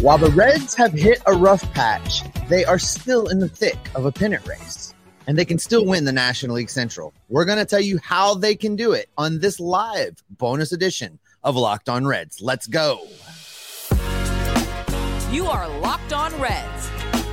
While the Reds have hit a rough patch, they are still in the thick of a pennant race and they can still win the National League Central. We're going to tell you how they can do it on this live bonus edition of Locked On Reds. Let's go. You are Locked On Reds,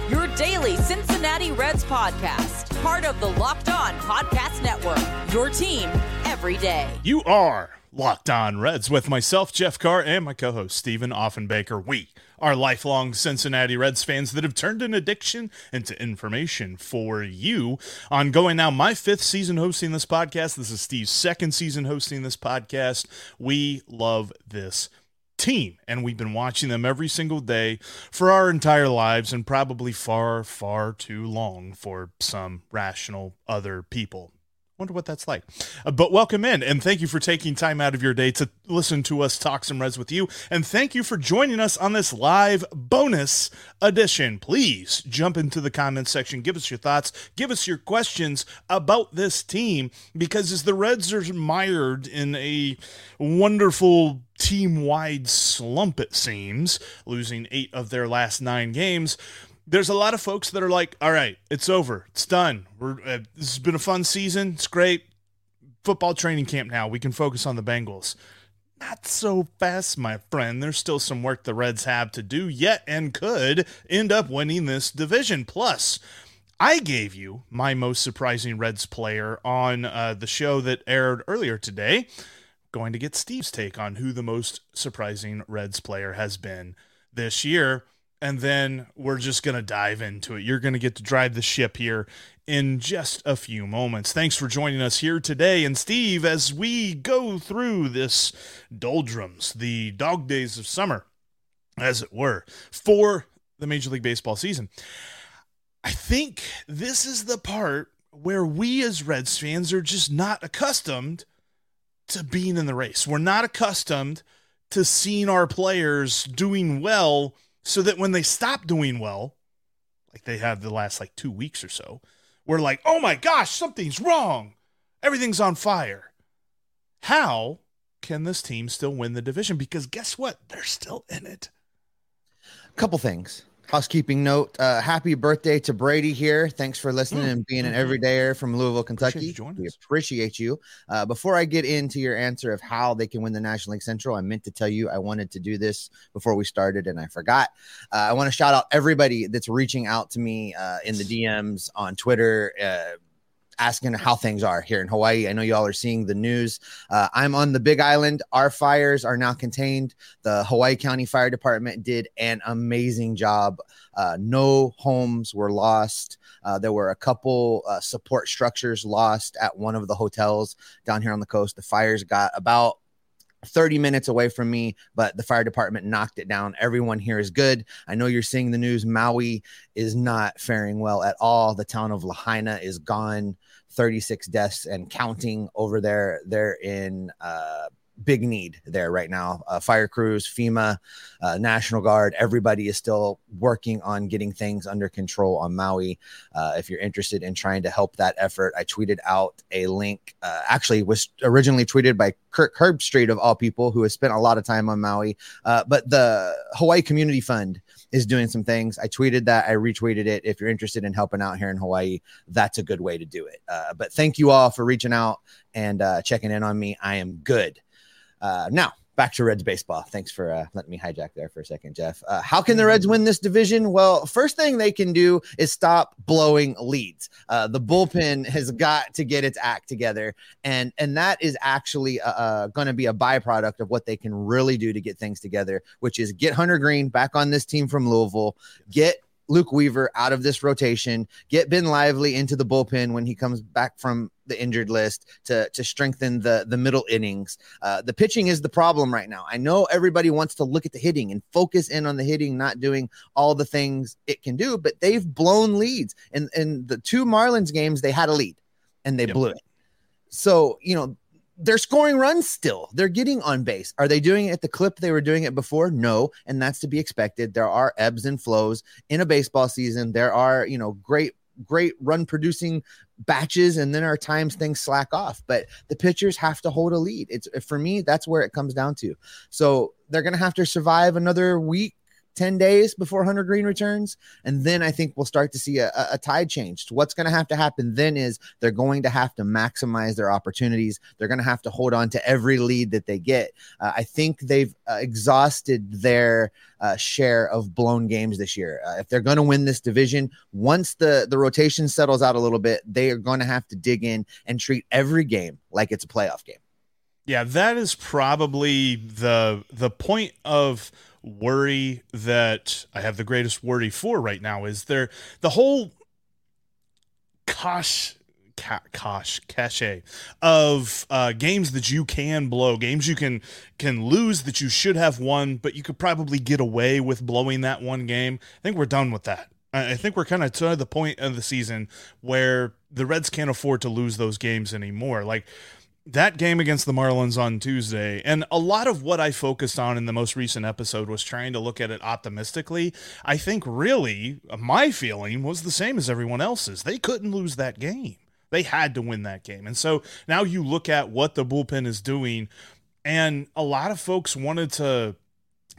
your daily Cincinnati Reds podcast, part of the Locked On Podcast Network, your team every day. You are Locked On Reds with myself, Jeff Carr, and my co host, Stephen Offenbaker. We are lifelong Cincinnati Reds fans that have turned an addiction into information for you. Ongoing now, my fifth season hosting this podcast. This is Steve's second season hosting this podcast. We love this team and we've been watching them every single day for our entire lives and probably far far too long for some rational other people Wonder what that's like. Uh, but welcome in, and thank you for taking time out of your day to listen to us talk some Reds with you. And thank you for joining us on this live bonus edition. Please jump into the comments section, give us your thoughts, give us your questions about this team, because as the Reds are mired in a wonderful team wide slump, it seems, losing eight of their last nine games there's a lot of folks that are like, all right, it's over. It's done. We're, uh, this has been a fun season. It's great. Football training camp now. We can focus on the Bengals. Not so fast, my friend. There's still some work the Reds have to do yet and could end up winning this division. Plus, I gave you my most surprising Reds player on uh, the show that aired earlier today. Going to get Steve's take on who the most surprising Reds player has been this year and then we're just going to dive into it. You're going to get to drive the ship here in just a few moments. Thanks for joining us here today. And Steve, as we go through this doldrums, the dog days of summer, as it were, for the Major League Baseball season, I think this is the part where we as Reds fans are just not accustomed to being in the race. We're not accustomed to seeing our players doing well so that when they stop doing well, like they have the last like two weeks or so, we're like, oh my gosh, something's wrong. Everything's on fire. How can this team still win the division? Because guess what? They're still in it. Couple things housekeeping note uh, happy birthday to brady here. Thanks for listening mm. and being an mm-hmm. everydayer from louisville kentucky. appreciate we appreciate you. Uh, before i get into your answer of how they can win the national league central i meant to tell you i wanted to do this before we started and i forgot. Uh, i want to shout out everybody that's reaching out to me uh, in the dms on twitter uh, asking how things are here in Hawaii. I know y'all are seeing the news. Uh, I'm on the Big Island. Our fires are now contained. The Hawaii County Fire Department did an amazing job. Uh, no homes were lost. Uh, there were a couple uh, support structures lost at one of the hotels down here on the coast. The fires got about 30 minutes away from me, but the fire department knocked it down. Everyone here is good. I know you're seeing the news. Maui is not faring well at all. The town of Lahaina is gone. 36 deaths and counting over there. They're in uh, big need there right now. Uh, fire crews, FEMA, uh, National Guard, everybody is still working on getting things under control on Maui. Uh, if you're interested in trying to help that effort, I tweeted out a link. Uh, actually, was originally tweeted by Kirk Herbstreit of all people, who has spent a lot of time on Maui. Uh, but the Hawaii Community Fund is doing some things. I tweeted that, I retweeted it. If you're interested in helping out here in Hawaii, that's a good way to do it. Uh, but thank you all for reaching out and uh, checking in on me. I am good. Uh, now, back to Reds baseball. Thanks for uh, letting me hijack there for a second, Jeff. Uh, how can the Reds win this division? Well, first thing they can do is stop blowing leads. Uh, the bullpen has got to get its act together, and and that is actually uh, uh going to be a byproduct of what they can really do to get things together, which is get Hunter Greene back on this team from Louisville, get Luke Weaver out of this rotation, get Ben Lively into the bullpen when he comes back from the injured list to to strengthen the the middle innings. Uh, the pitching is the problem right now. I know everybody wants to look at the hitting and focus in on the hitting, not doing all the things it can do, but they've blown leads. And in the two Marlins games, they had a lead and they yep. blew it. So you know they're scoring runs still. They're getting on base. Are they doing it at the clip they were doing it before? No, and that's to be expected. There are ebbs and flows in a baseball season. There are, you know, great great run producing batches and then our times things slack off. But the pitchers have to hold a lead. It's for me that's where it comes down to. So they're going to have to survive another week 10 days before Hunter Greene returns. And then I think we'll start to see a, a tide change. What's going to have to happen then is they're going to have to maximize their opportunities. They're going to have to hold on to every lead that they get. Uh, I think they've uh, exhausted their uh, share of blown games this year. Uh, if they're going to win this division, once the, the rotation settles out a little bit, they are going to have to dig in and treat every game like it's a playoff game. Yeah, that is probably the the point of worry that I have the greatest worry for right now is there the whole kosh kosh cachet of uh, games that you can blow, games you can can lose that you should have won, but you could probably get away with blowing that one game. I think we're done with that. I think we're kind of to the point of the season where the Reds can't afford to lose those games anymore. Like that game against the Marlins on Tuesday, and a lot of what I focused on in the most recent episode was trying to look at it optimistically. I think really my feeling was the same as everyone else's. They couldn't lose that game. They had to win that game. And so now you look at what the bullpen is doing, and a lot of folks wanted to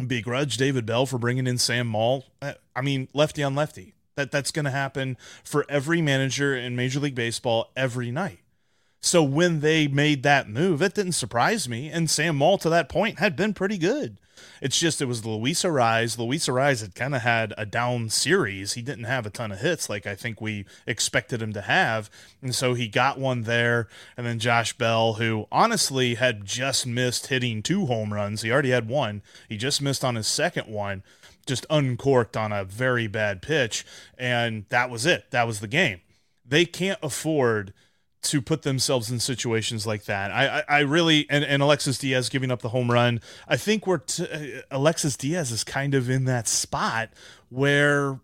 begrudge David Bell for bringing in Sam Moll. Uh, I mean, lefty on lefty. That that's going to happen for every manager in Major League Baseball every night. So when they made that move, it didn't surprise me. And Sam Moll to that point had been pretty good. It's just it was Luis Arraez. Luis Arraez had kind of had a down series. He didn't have a ton of hits like I think we expected him to have. And so he got one there. And then Josh Bell, who honestly had just missed hitting two home runs. He already had one. He just missed on his second one, just uncorked on a very bad pitch. And that was it. That was the game. They can't afford – to put themselves in situations like that. I, I, I, really and, and Alexis Diaz giving up the home run. I think we're t- uh, Alexis Diaz is kind of in that spot where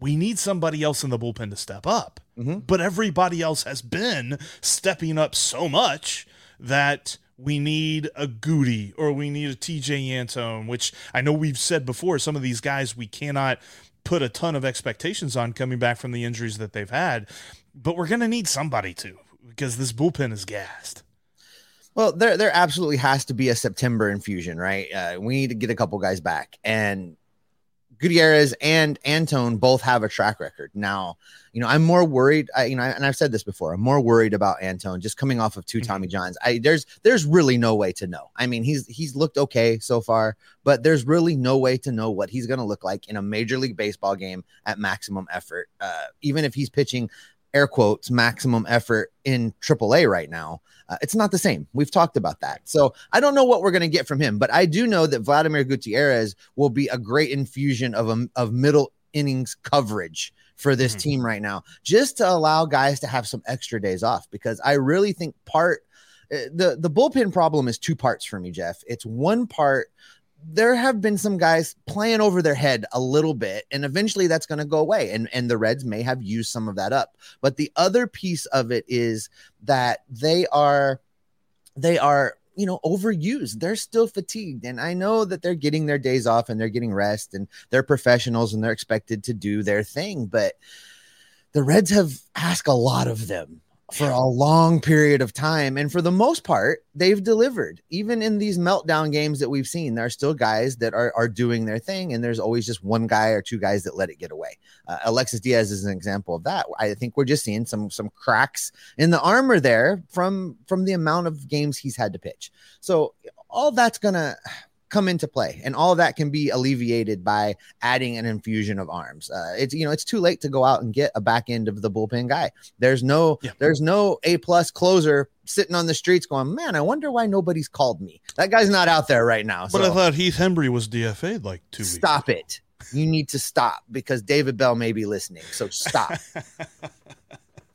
we need somebody else in the bullpen to step up. Mm-hmm. But everybody else has been stepping up so much that we need a Goody or we need a Tejay Antone, which I know we've said before. Some of these guys we cannot put a ton of expectations on coming back from the injuries that they've had but we're going to need somebody to because this bullpen is gassed. Well, there there absolutely has to be a September infusion, right? Uh, we need to get a couple guys back, and Gutierrez and Antone both have a track record. Now, you know, I'm more worried. I, you know, and I've said this before. I'm more worried about Antone just coming off of 2 mm-hmm. Tommy Johns. I there's there's really no way to know. I mean, he's he's looked okay so far, but there's really no way to know what he's going to look like in a Major League Baseball game at maximum effort. Uh, even if he's pitching air quotes maximum effort in AAA right now. Uh, it's not the same. We've talked about that. So I don't know what we're going to get from him, but I do know that Vladimir Gutierrez will be a great infusion of a, of middle innings coverage for this mm-hmm. team right now, just to allow guys to have some extra days off. Because I really think part uh, the the bullpen problem is two parts for me, Jeff. It's one part there have been some guys playing over their head a little bit and eventually that's going to go away and and the reds may have used some of that up. But the other piece of it is that they are they are you know overused. They're still fatigued and i know that they're getting their days off and they're getting rest and they're professionals and they're expected to do their thing but the reds have asked a lot of them for a long period of time. And for the most part, they've delivered. Even in these meltdown games that we've seen, there are still guys that are, are doing their thing. And there's always just one guy or two guys that let it get away. Uh, Alexis Diaz is an example of that. I think we're just seeing some some cracks in the armor there from from the amount of games he's had to pitch. So all that's gonna come into play and all that can be alleviated by adding an infusion of arms uh, it's you know it's too late to go out and get a back end of the bullpen guy there's no yeah. there's no a plus closer sitting on the streets going man i wonder why nobody's called me that guy's not out there right now but so. i thought heath Hembree was dfa'd like two stop weeks. it you need to stop because david bell may be listening so stop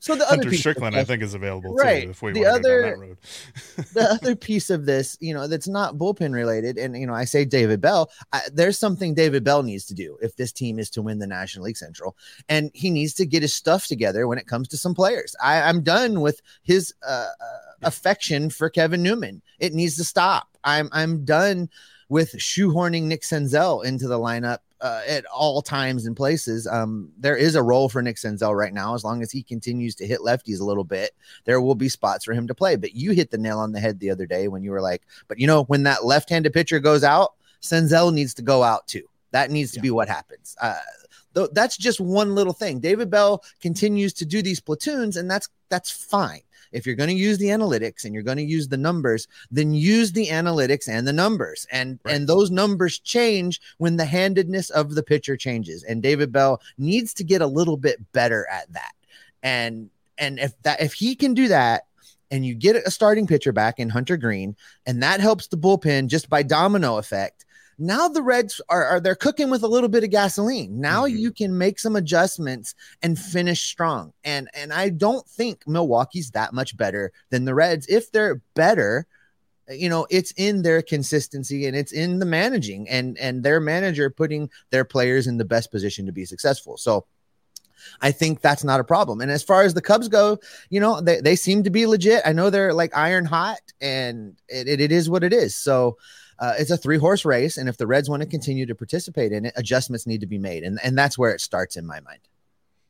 So the Hunter other Strickland, I think, is available right. too. If we the other, the other piece of this, you know, that's not bullpen related, and you know, I say David Bell. I, there's something David Bell needs to do if this team is to win the National League Central, and he needs to get his stuff together when it comes to some players. I, I'm done with his uh, uh affection for Kevin Newman. It needs to stop. I'm I'm done with shoehorning Nick Senzel into the lineup uh, at all times and places. Um, there is a role for Nick Senzel right now. As long as he continues to hit lefties a little bit, there will be spots for him to play. But you hit the nail on the head the other day when you were like, but you know, when that left handed pitcher goes out, Senzel needs to go out too. That needs to yeah. be what happens. Uh, th- that's just one little thing. David Bell continues to do these platoons, and that's that's fine if you're going to use the analytics and you're going to use the numbers, then use the analytics and the numbers. And right. and those numbers change when the handedness of the pitcher changes. And David Bell needs to get a little bit better at that. And and if that if he can do that, and you get a starting pitcher back in Hunter Greene and that helps the bullpen just by domino effect, now the Reds are, are they're cooking with a little bit of gasoline. Now mm-hmm. you can make some adjustments and finish strong. And and I don't think Milwaukee's that much better than the Reds. If they're better, you know, it's in their consistency and it's in the managing and and their manager putting their players in the best position to be successful. So I think that's not a problem. And as far as the Cubs go, you know, they, they seem to be legit. I know they're like iron hot and it, it, it is what it is. So uh, it's a three horse race, and if the Reds want to continue to participate in it, adjustments need to be made, and and that's where it starts in my mind.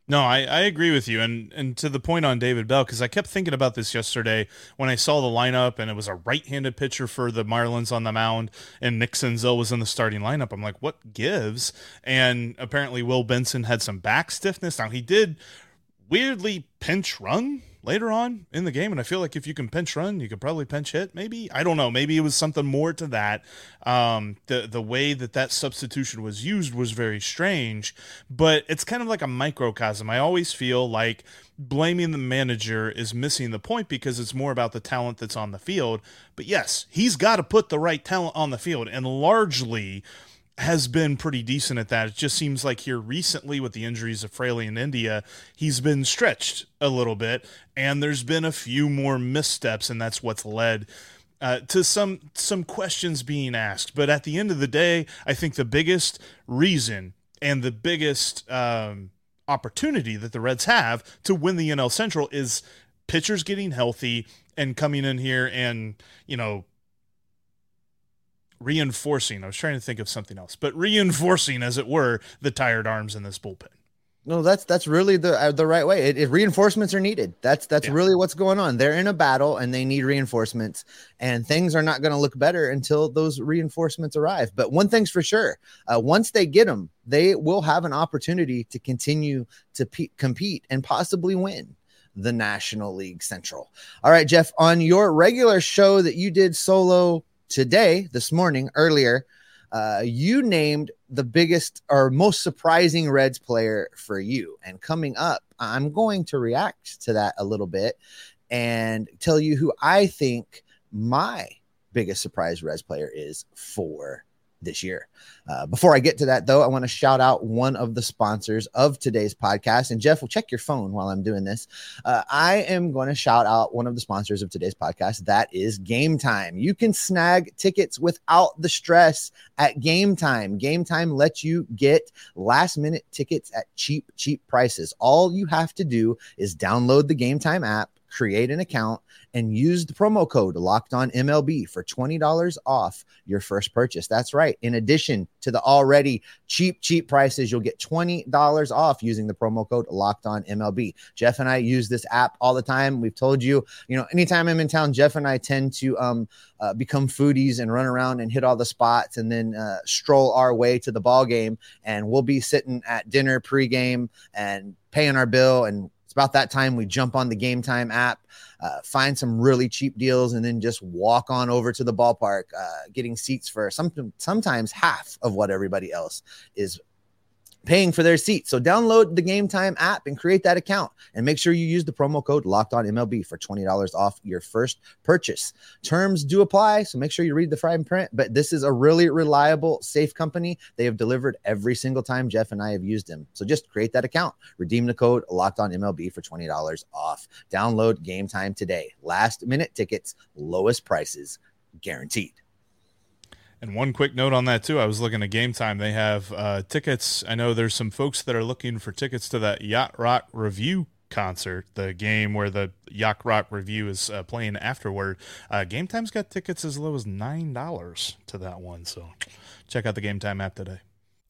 No, I, I agree with you, and and to the point on David Bell because I kept thinking about this yesterday when I saw the lineup and it was a right-handed pitcher for the Marlins on the mound, and Nick Senzel was in the starting lineup. I'm like, what gives? And apparently, Will Benson had some back stiffness. Now he did weirdly pinch run later on in the game. And I feel like if you can pinch run, you could probably pinch hit. Maybe I don't know. Maybe it was something more to that. Um, the the way that that substitution was used was very strange, but it's kind of like a microcosm. I always feel like blaming the manager is missing the point because it's more about the talent that's on the field. But yes, he's got to put the right talent on the field, and largely has been pretty decent at that. It just seems like here recently with the injuries of Fraley in India, he's been stretched a little bit, and there's been a few more missteps, and that's what's led uh, to some some questions being asked. But at the end of the day, I think the biggest reason and the biggest um, opportunity that the Reds have to win the NL Central is pitchers getting healthy and coming in here and you know reinforcing. I was trying to think of something else, but reinforcing, as it were, the tired arms in this bullpen. No, that's that's really the uh, the right way. It, it, reinforcements are needed. That's that's yeah. really what's going on. They're in a battle and they need reinforcements, and things are not going to look better until those reinforcements arrive. But one thing's for sure: uh, once they get them, they will have an opportunity to continue to pe- compete and possibly win the National League Central. All right, Jeff, on your regular show that you did solo today, this morning, earlier, uh, you named the biggest or most surprising Reds player for you. And coming up, I'm going to react to that a little bit and tell you who I think my biggest surprise Reds player is for this year. Uh, before I get to that, though, I want to shout out one of the sponsors of today's podcast. And Jeff, will check your phone while I'm doing this. Uh, I am going to shout out one of the sponsors of today's podcast. That is Game Time. You can snag tickets without the stress at Game Time. Game Time lets you get last minute tickets at cheap, cheap prices. All you have to do is download the Game Time app create an account and use the promo code locked on MLB for $20 off your first purchase. That's right. In addition to the already cheap, cheap prices, you'll get $20 off using the promo code locked on MLB. Jeff and I use this app all the time. We've told you, you know, anytime I'm in town, Jeff and I tend to um, uh, become foodies and run around and hit all the spots and then uh, stroll our way to the ball game. And we'll be sitting at dinner pregame and paying our bill and about that time we jump on the game time app uh, find some really cheap deals and then just walk on over to the ballpark uh, getting seats for some, sometimes half of what everybody else is paying for their seat. So download the Game Time app and create that account and make sure you use the promo code locked on MLB for $20 off your first purchase. Terms do apply, so make sure you read the fine print, but this is a really reliable, safe company. They have delivered every single time Jeff and I have used them. So just create that account, redeem the code locked on MLB for $20 off. Download Game Time today. Last minute tickets, lowest prices guaranteed. And one quick note on that too. I was looking at Game Time. They have uh, tickets. I know there's some folks that are looking for tickets to that Yacht Rock Revue concert, the game where the Yacht Rock Revue is uh, playing afterward. Uh, Game Time's got tickets as low as nine dollars to that one. So check out the Game Time app today.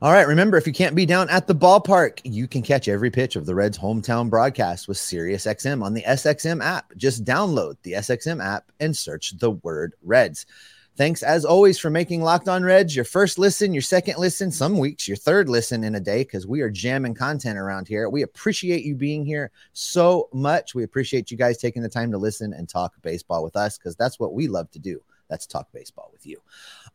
All right. Remember, if you can't be down at the ballpark, you can catch every pitch of the Reds' hometown broadcast with SiriusXM on the SXM app. Just download the SXM app and search the word Reds. Thanks as always for making Locked On Reds your first listen, your second listen, some weeks your third listen in a day because we are jamming content around here. We appreciate you being here so much. We appreciate you guys taking the time to listen and talk baseball with us because that's what we love to do. That's talk baseball with you.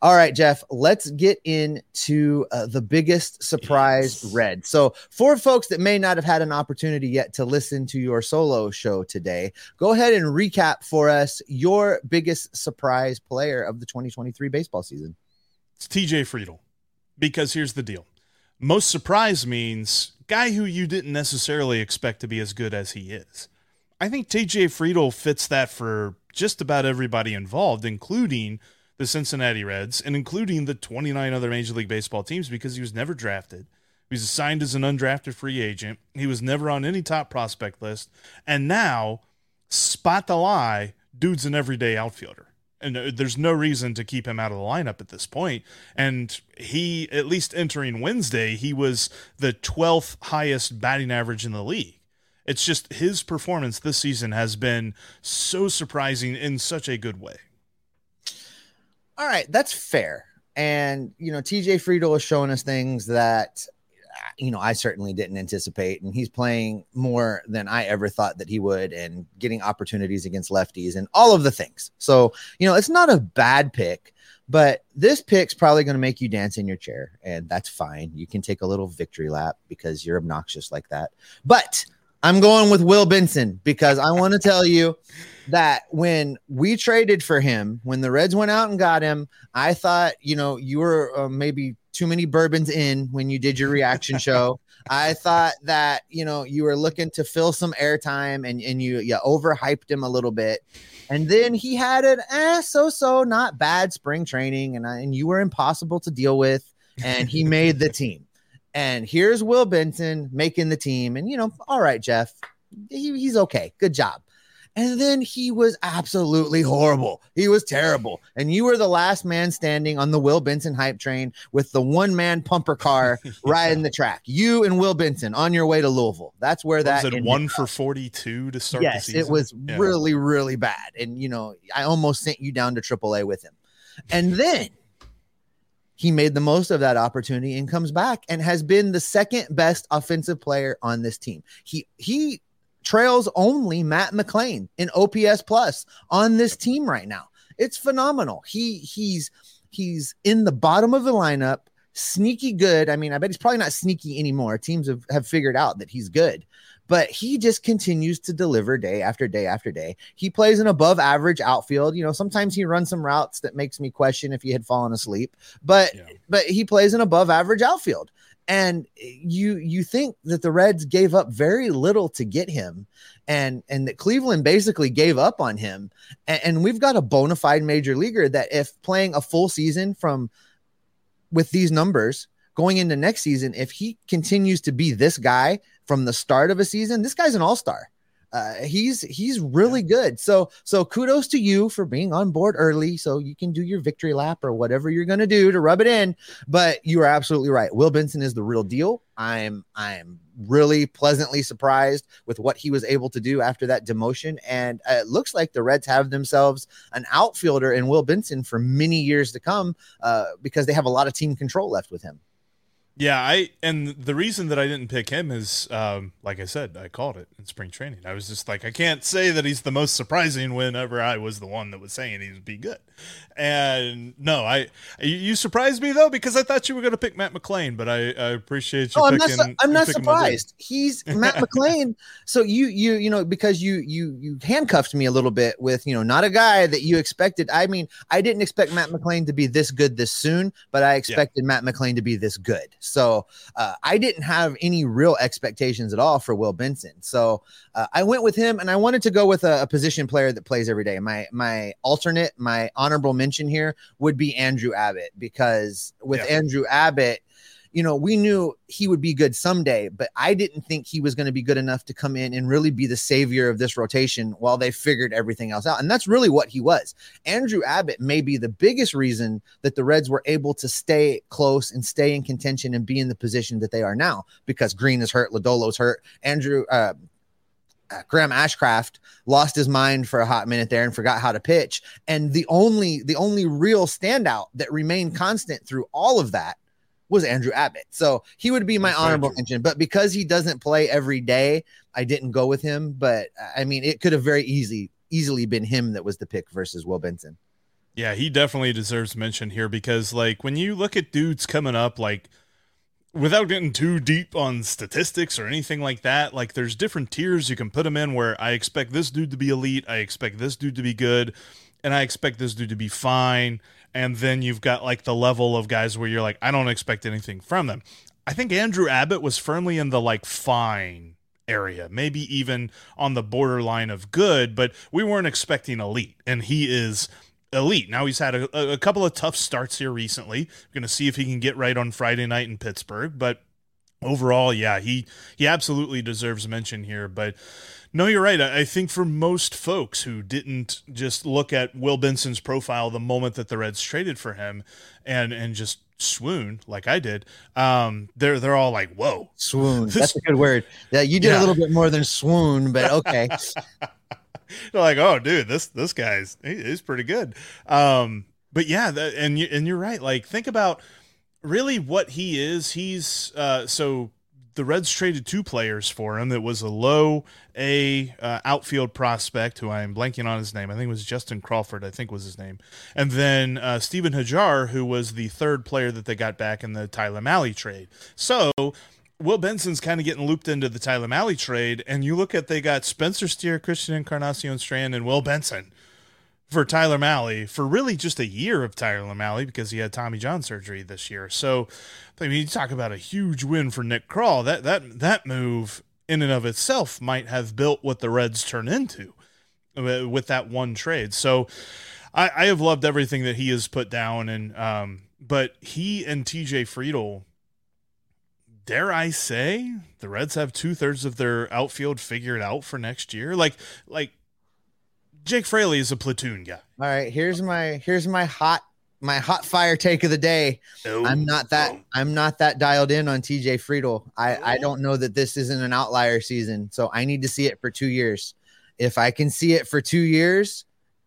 All right, Jeff, let's get into uh, the biggest surprise yes. red. So, for folks that may not have had an opportunity yet to listen to your solo show today, go ahead and recap for us your biggest surprise player of the 2023 baseball season. It's TJ Friedl. Because here's the deal most surprise means guy who you didn't necessarily expect to be as good as he is. I think TJ Friedl fits that for just about everybody involved, including the Cincinnati Reds and including the 29 other Major League Baseball teams because he was never drafted. He was assigned as an undrafted free agent. He was never on any top prospect list. And now, spot the lie, dude's an everyday outfielder. And uh, there's no reason to keep him out of the lineup at this point. And he, at least entering Wednesday, he was the 12th highest batting average in the league. It's just his performance this season has been so surprising in such a good way. All right, that's fair. And you know, TJ Friedl is showing us things that you know I certainly didn't anticipate, and he's playing more than I ever thought that he would, and getting opportunities against lefties and all of the things. So you know, it's not a bad pick. But this pick's probably going to make you dance in your chair, and that's fine. You can take a little victory lap because you're obnoxious like that. But I'm going with Will Benson because I want to tell you that when we traded for him, when the Reds went out and got him, I thought, you know, you were uh, maybe too many bourbons in when you did your reaction show. I thought that, you know, you were looking to fill some airtime and, and you, you overhyped him a little bit. And then he had an eh, so so not bad spring training, and, I, and you were impossible to deal with. And he made the team. And here's Will Benson making the team. And, you know, all right, Jeff, he, he's okay. Good job. And then he was absolutely horrible. He was terrible. And you were the last man standing on the Will Benson hype train with the one man pumper car yeah. riding the track. You and Will Benson on your way to Louisville. That's where that was it. One for 42 to start yes, it was yeah. really, really bad. And, you know, I almost sent you down to AAA with him. And then he made the most of that opportunity and comes back and has been the second best offensive player on this team. He he trails only Matt McLain in OPS plus on this team right now. It's phenomenal. He he's he's in the bottom of the lineup sneaky good. I mean, I bet he's probably not sneaky anymore. Teams have, have figured out that he's good, but he just continues to deliver day after day after day. He plays an above average outfield. You know, sometimes he runs some routes that makes me question if he had fallen asleep, but yeah. but he plays an above average outfield. And you you think that the Reds gave up very little to get him, and and that Cleveland basically gave up on him. And, and we've got a bona fide major leaguer that if playing a full season from with these numbers going into next season, if he continues to be this guy from the start of a season, this guy's an all-star. Uh, he's he's really good. So so kudos to you for being on board early, so you can do your victory lap or whatever you're gonna do to rub it in. But you are absolutely right. Will Benson is the real deal. I'm I'm really pleasantly surprised with what he was able to do after that demotion, and uh, it looks like the Reds have themselves an outfielder in Will Benson for many years to come uh, because they have a lot of team control left with him. Yeah, I and the reason that I didn't pick him is, um, like I said, I called it in spring training. I was just like, I can't say that he's the most surprising whenever I was the one that was saying he would be good. And no, I you surprised me though because I thought you were going to pick Matt McLain, but I, I appreciate you. Oh, I'm not. I'm not surprised. He's Matt McLain. So you you you know because you you you handcuffed me a little bit with you know not a guy that you expected. I mean, I didn't expect Matt McLain to be this good this soon, but I expected yeah. Matt McLain to be this good. So uh, I didn't have any real expectations at all for Will Benson. So uh, I went with him, and I wanted to go with a, a, position player that plays every day. My my alternate, my honorable mention here would be Andrew Abbott because with yeah. Andrew Abbott you know, we knew he would be good someday, but I didn't think he was going to be good enough to come in and really be the savior of this rotation while they figured everything else out. And that's really what he was. Andrew Abbott may be the biggest reason that the Reds were able to stay close and stay in contention and be in the position that they are now because Greene is hurt, Lodolo's hurt, Andrew, uh, uh, Graham Ashcraft lost his mind for a hot minute there and forgot how to pitch. And the only the only real standout that remained constant through all of that was Andrew Abbott. So he would be my That's honorable mention. But because he doesn't play every day, I didn't go with him. But uh, I mean, it could have very easy easily been him that was the pick versus Will Benson. Yeah, he definitely deserves mention here because like when you look at dudes coming up like without getting too deep on statistics or anything like that, like there's different tiers you can put them in where I expect this dude to be elite, I expect this dude to be good, and I expect this dude to be fine and then you've got like the level of guys where you're like, I don't expect anything from them. I think Andrew Abbott was firmly in the like fine area, maybe even on the borderline of good, but we weren't expecting elite, and he is elite. Now he's had a, a couple of tough starts here recently. We're going to see if he can get right on Friday night in Pittsburgh, but overall, yeah, he he absolutely deserves mention here, but no, you're right. I think for most folks who didn't just look at Will Benson's profile the moment that the Reds traded for him and and just swoon like I did, um, they're they're all like, "Whoa, swoon." That's a good word. Yeah, you did yeah. a little bit more than swoon, but okay. they're like, "Oh, dude, this this guy's he's pretty good." Um, but yeah, that, and you and you're right. Like, think about really what he is. He's uh, so the Reds traded two players for him. That was a low A uh, outfield prospect who I'm blanking on his name. I think it was Justin Crawford. I think was his name, and then uh, Stephen Hajjar, who was the third player that they got back in the Tyler Mahle trade. So. Will Benson's kind of getting looped into the Tyler Mahle trade, and you look at they got Spencer Steer, Christian Encarnacion Strand, and Will Benson for Tyler Mahle for really just a year of Tyler Mahle because he had Tommy John surgery this year. So, I mean, you talk about a huge win for Nick Krall. That that that move in and of itself might have built what the Reds turn into with that one trade. So, I, I have loved everything that he has put down, and um, but he and TJ Friedl. Dare I say the Reds have two thirds of their outfield figured out for next year? Like, like Jake Fraley is a platoon guy. All right, here's my here's my hot my hot fire take of the day. Oh, I'm not that oh. I'm not that dialed in on TJ Friedl. I I don't know that this isn't an outlier season, so I need to see it for 2 years. If I can see it for 2 years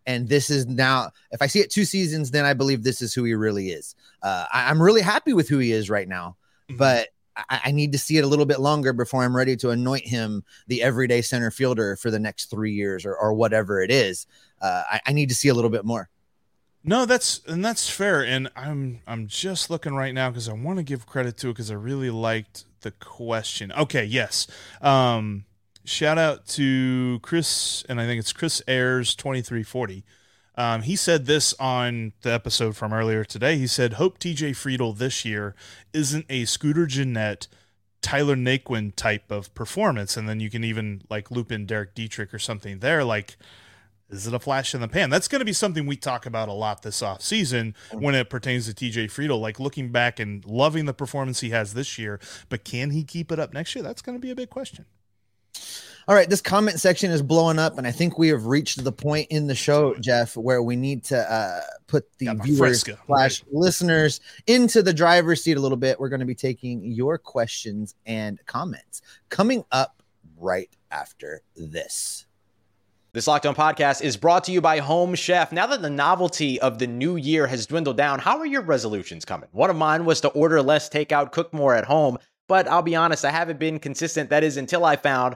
and this is now if I see it two seasons then I believe this is who he really is. Uh, I, am really happy with who he is right now. Mm-hmm. But I, I, need to see it a little bit longer before I'm ready to anoint him the everyday center fielder for the next three years or, or whatever it is. Uh, I, I need to see a little bit more. No, that's and that's fair. And I'm I'm just looking right now because I want to give credit to it because I really liked the question. Okay, yes. Um, shout out to Chris, and I think it's Chris Ayers twenty three forty. Um, he said this on the episode from earlier today. He said, "Hope TJ Friedl this year isn't a Scooter Gennett, Tyler Naquin type of performance, and then you can even like loop in Derek Dietrich or something there. Like, is it a flash in the pan? That's going to be something we talk about a lot this off season when it pertains to TJ Friedl. Like looking back and loving the performance he has this year, but can he keep it up next year? That's going to be a big question. All right, this comment section is blowing up, and I think we have reached the point in the show, Jeff, where we need to uh, put the viewers slash right. listeners into the driver's seat a little bit. We're going to be taking your questions and comments coming up right after this. This Locked On podcast is brought to you by Home Chef. Now that the novelty of the new year has dwindled down, how are your resolutions coming? One of mine was to order less takeout, cook more at home. But I'll be honest, I haven't been consistent. That is until I found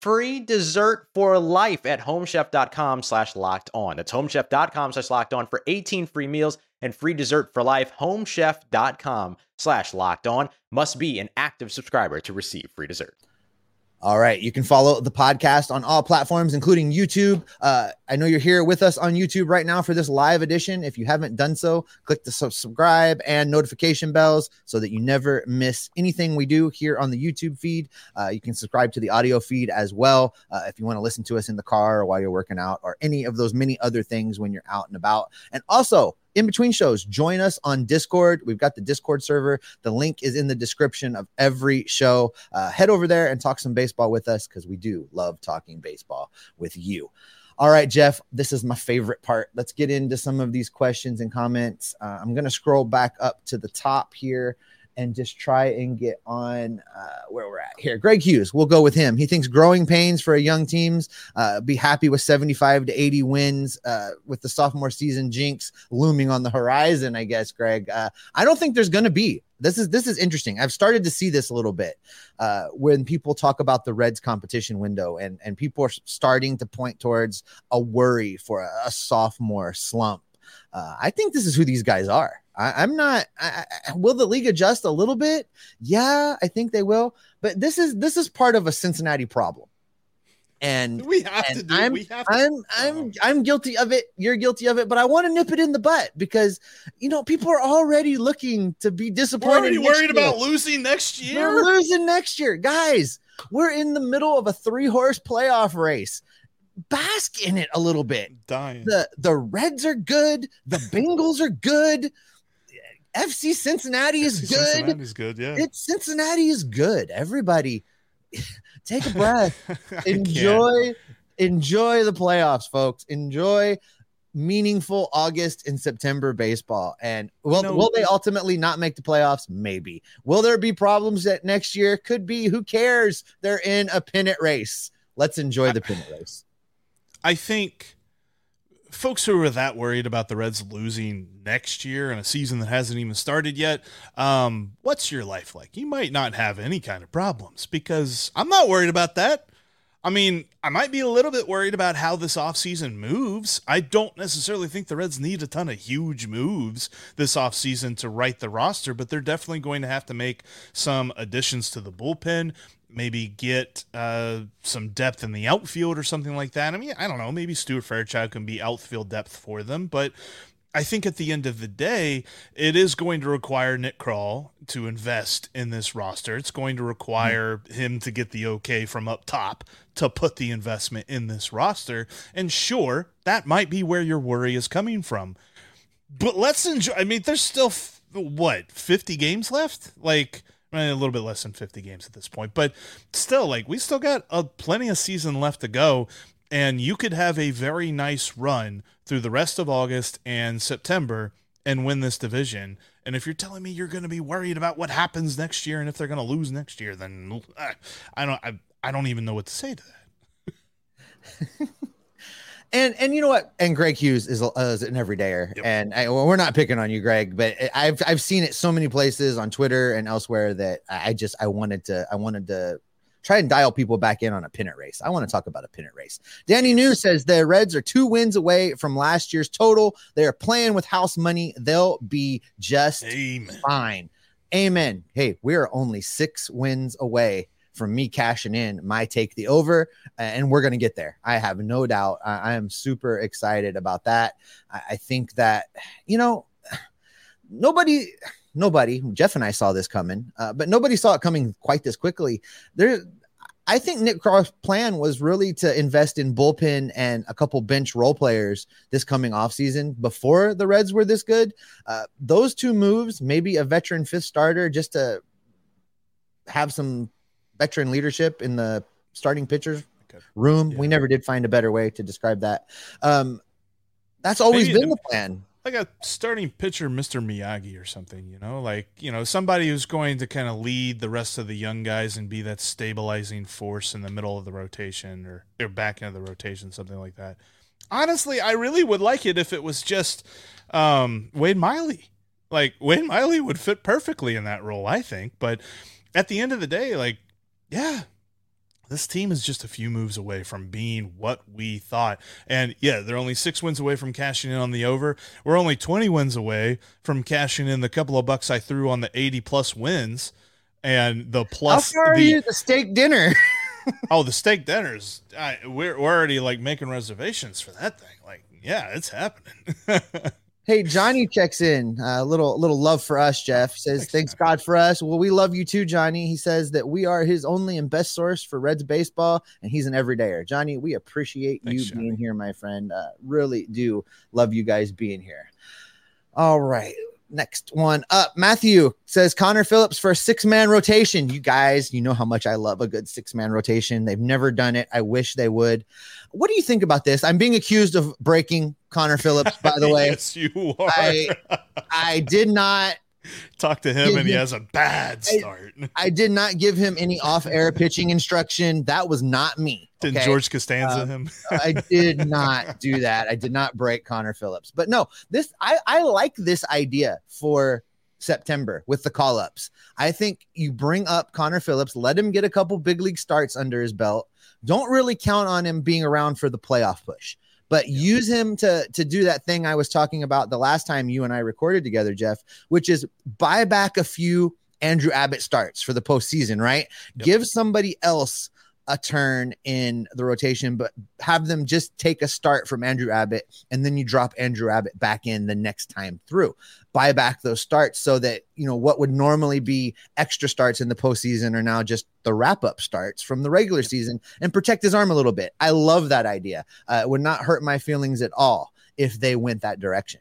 free dessert for life at homechef.com slash locked on. That's homechef.com slash locked on for 18 free meals and free dessert for life. Homechef.com slash locked on must be an active subscriber to receive free dessert. All right. You can follow the podcast on all platforms, including YouTube. Uh, I know you're here with us on YouTube right now for this live edition. If you haven't done so, click the subscribe and notification bells so that you never miss anything we do here on the YouTube feed. Uh, you can subscribe to the audio feed as well uh, if you want to listen to us in the car or while you're working out or any of those many other things when you're out and about. And also, in between shows, join us on Discord. We've got the Discord server. The link is in the description of every show. Uh, head over there and talk some baseball with us because we do love talking baseball with you. All right, Jeff, this is my favorite part. Let's get into some of these questions and comments. Uh, I'm going to scroll back up to the top here and just try and get on uh, where we're at here. Greg Hughes, we'll go with him. He thinks growing pains for a young teams. Uh, be happy with 75 to 80 wins uh, with the sophomore season jinx looming on the horizon. I guess, Greg. Uh, I don't think there's going to be. This is this is interesting. I've started to see this a little bit uh, when people talk about the Reds competition window, and and people are starting to point towards a worry for a, a sophomore slump. Uh, I think this is who these guys are. I, am not. I, I, will the league adjust a little bit? Yeah, I think they will. But this is this is part of a Cincinnati problem, and we have and to. Do, I'm, we have to. I'm I'm I'm guilty of it. You're guilty of it. But I want to nip it in the butt because you know people are already looking to be disappointed. We're worried about losing next year. We're losing next year, guys. We're in the middle of a three horse playoff race bask in it a little bit. Dying. The the Reds are good. The Bengals are good. FC Cincinnati is FC good. Cincinnati's good. Yeah. It's Cincinnati is good. Everybody take a breath. enjoy enjoy the playoffs, folks. Enjoy meaningful August and September baseball. And will no. will they ultimately not make the playoffs? Maybe. Will there be problems that next year? Could be. Who cares? They're in a pennant race. Let's enjoy the pennant race. I think folks who are that worried about the Reds losing next year in a season that hasn't even started yet, um, what's your life like? You might not have any kind of problems because I'm not worried about that. I mean, I might be a little bit worried about how this offseason moves. I don't necessarily think the Reds need a ton of huge moves this offseason to right the roster, but they're definitely going to have to make some additions to the bullpen maybe get uh, some depth in the outfield or something like that. I mean, I don't know. Maybe Stuart Fairchild can be outfield depth for them, but I think at the end of the day, it is going to require Nick Krall to invest in this roster. It's going to require mm. him to get the okay from up top to put the investment in this roster. And sure, that might be where your worry is coming from. But let's enjoy. I mean, there's still, what, 50 games left? Like, Eh, a little bit less than 50 games at this point, but still, like we still got a plenty of season left to go. and you could have a very nice run through the rest of August and September and win this division. And if you're telling me you're going to be worried about what happens next year and if they're going to lose next year, then eh, I don't I, I don't even know what to say to that. and and you know what? And Greg Hughes is, uh, is an everydayer, yep. and I, well, we're not picking on you, Greg, but I've I've seen it so many places on Twitter and elsewhere that I just I wanted to I wanted to try and dial people back in on a pennant race. I want to talk about a pennant race. Danny New says the Reds are two wins away from last year's total. They are playing with house money. They'll be just Amen. fine. Amen. Hey, we are only six wins away from me cashing in my take the over, and we're going to get there. I have no doubt. I, I am super excited about that. I, I think that, you know, nobody nobody, Jeff and I saw this coming, uh, but nobody saw it coming quite this quickly. There, I think Nick Krall's plan was really to invest in bullpen and a couple bench role players this coming offseason before the Reds were this good. Uh, those two moves, maybe a veteran fifth starter just to have some veteran leadership in the starting pitchers okay. room. Yeah. We never did find a better way to describe that. Um, that's always maybe been the plan like a starting pitcher, Mr. Miyagi or something, you know, like, you know, somebody who's going to kind of lead the rest of the young guys and be that stabilizing force in the middle of the rotation or, or back into the rotation, something like that. Honestly, I really would like it if it was just um, Wade Miley. Like, Wade Miley would fit perfectly in that role, I think. But at the end of the day, like, yeah, this team is just a few moves away from being what we thought. And yeah, they're only six wins away from cashing in on the over. We're only 20 wins away from cashing in the couple of bucks I threw on the 80 plus wins and the plus. How far the, are you the steak dinner? oh, the steak dinners. I, we're, we're already like making reservations for that thing. Like, yeah, it's happening. Hey, Johnny checks in. A uh, little little love for us, Jeff. Says, thanks, thanks God for us. Well, we love you too, Johnny. He says that we are his only and best source for Reds baseball, and he's an everydayer. Johnny, we appreciate thanks, you Johnny. being here, my friend. Uh, really do love you guys being here. All right. Next one up. Matthew says Connor Phillips for a six man rotation. You guys, you know how much I love a good six man rotation. They've never done it. I wish they would. What do you think about this? I'm being accused of breaking Connor Phillips, by the way. yes, you are. I, I did not talk to him and he has a bad start. I, I did not give him any off air pitching instruction. That was not me. Did okay? George Costanza uh, him? I did not do that. I did not break Connor Phillips. But no, this I, I like this idea for September with the call ups. I think you bring up Connor Phillips, let him get a couple big league starts under his belt. Don't really count on him being around for the playoff push but yeah. use him to to do that thing I was talking about the last time you and I recorded together, Jeff, which is buy back a few Andrew Abbott starts for the postseason, right? Yep. Give somebody else a turn in the rotation, but have them just take a start from Andrew Abbott and then you drop Andrew Abbott back in the next time through. Buy back those starts so that, you know, what would normally be extra starts in the postseason are now just the wrap up starts from the regular season and protect his arm a little bit. I love that idea. Uh, it would not hurt my feelings at all if they went that direction.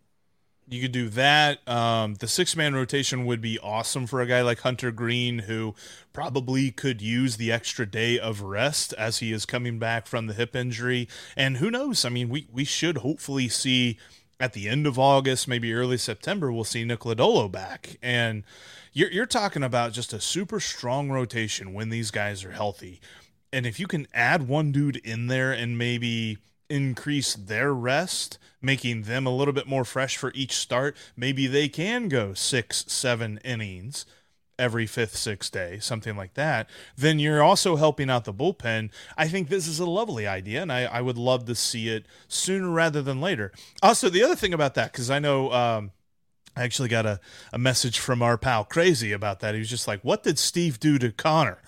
You could do that. Um, the six man rotation would be awesome for a guy like Hunter Greene, who probably could use the extra day of rest as he is coming back from the hip injury. And who knows? I mean, we, we should hopefully see at the end of August, maybe early September, we'll see Nick Lodolo back. And you're, you're talking about just a super strong rotation when these guys are healthy. And if you can add one dude in there and maybe increase their rest, making them a little bit more fresh for each start, maybe they can go six, seven innings every fifth, sixth day, something like that, then you're also helping out the bullpen. I think this is a lovely idea, and I, I would love to see it sooner rather than later. Also, the other thing about that, because I know um, I actually got a, a message from our pal Crazy about that. He was just like, What did Steve do to Connor?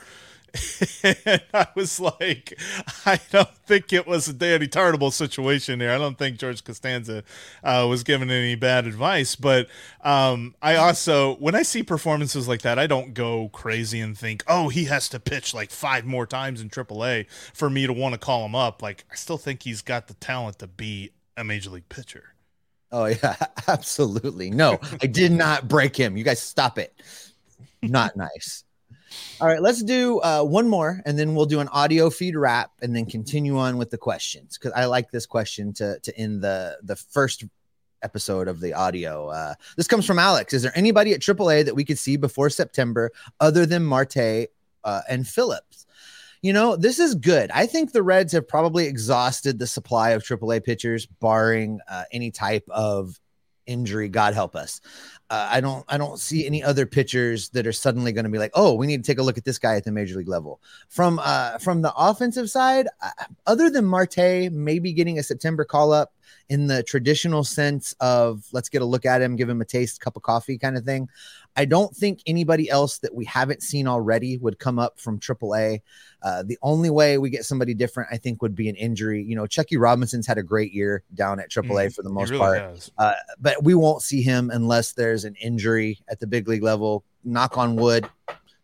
And I was like, I don't think it was a Danny Tartabull situation there. I don't think George Costanza uh, was given any bad advice. But um, I also, when I see performances like that, I don't go crazy and think, oh, he has to pitch like five more times in AAA for me to want to call him up. Like, I still think he's got the talent to be a major league pitcher. Oh, yeah, absolutely. No, I did not break him. You guys stop it. Not nice. All right, let's do uh, one more, and then we'll do an audio feed wrap, and then continue on with the questions because I like this question to to end the the first episode of the audio. Uh, this comes from Alex. Is there anybody at AAA that we could see before September other than Marte uh, and Phillips? You know, this is good. I think the Reds have probably exhausted the supply of AAA pitchers, barring uh, any type of injury. God help us. Uh, I don't. I don't see any other pitchers that are suddenly going to be like, oh, we need to take a look at this guy at the major league level. From uh, from the offensive side, uh, other than Marte maybe getting a September call up in the traditional sense of let's get a look at him, give him a taste, cup of coffee kind of thing. I don't think anybody else that we haven't seen already would come up from AAA. Uh, the only way we get somebody different, I think, would be an injury. You know, Chuckie Robinson's had a great year down at AAA mm, for the most really part, uh, but we won't see him unless there's an injury at the big league level. Knock on wood.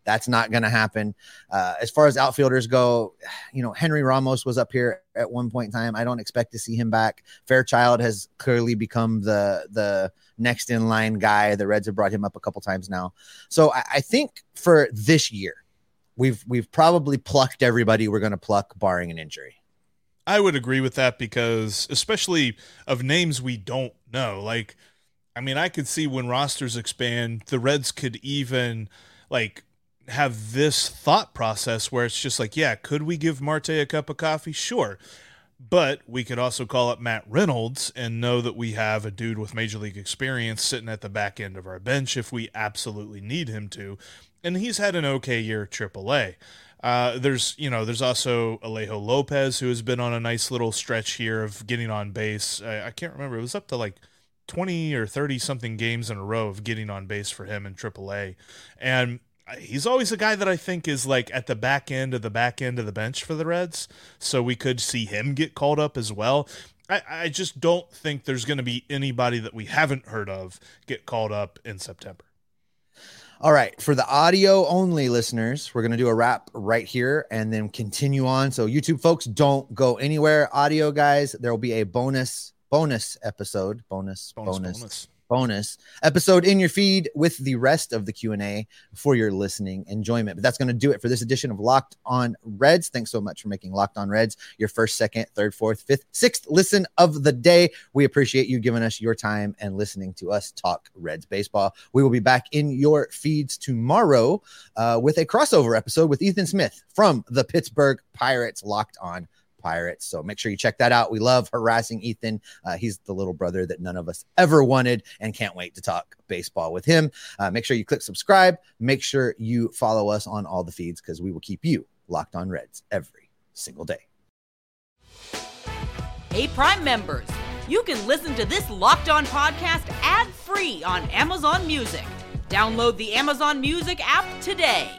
That's not going to happen. Uh, as far as outfielders go, you know, Henry Ramos was up here at one point in time. I don't expect to see him back. Fairchild has clearly become the the next in line guy. The Reds have brought him up a couple times now. So I, I think for this year, we've we've probably plucked everybody we're going to pluck, barring an injury. I would agree with that because, especially of names we don't know, like, I mean, I could see when rosters expand, the Reds could even like have this thought process where it's just like, yeah, could we give Marte a cup of coffee? Sure. But we could also call up Matt Reynolds and know that we have a dude with major league experience sitting at the back end of our bench if we absolutely need him to. And he's had an okay year at AAA. Uh, there's, you know, there's also Alejo Lopez who has been on a nice little stretch here of getting on base. I, I can't remember; it was up to like 20 or 30 something games in a row of getting on base for him in AAA, and he's always a guy that I think is like at the back end of the back end of the bench for the Reds. So we could see him get called up as well. I, I just don't think there's going to be anybody that we haven't heard of get called up in September. All right. For the audio only listeners, we're going to do a wrap right here and then continue on. So, YouTube folks, don't go anywhere. Audio guys, there will be a bonus, bonus episode, bonus, bonus, bonus. bonus. bonus episode in your feed with the rest of the q&a for your listening enjoyment. But that's going to do it for this edition of locked on reds. Thanks so much for making locked on reds your first second third fourth fifth sixth listen of the day. We appreciate you giving us your time and listening to us talk reds baseball. We will be back in your feeds tomorrow uh, with a crossover episode with ethan smith from the pittsburgh pirates locked on Pirates. So make sure you check that out. We love harassing Ethan. Uh, he's the little brother that none of us ever wanted and can't wait to talk baseball with him. Uh, make sure you click subscribe. Make sure you follow us on all the feeds because we will keep you locked on Reds every single day. Hey, Prime members, you can listen to this locked on podcast ad free on Amazon Music. Download the Amazon Music app today.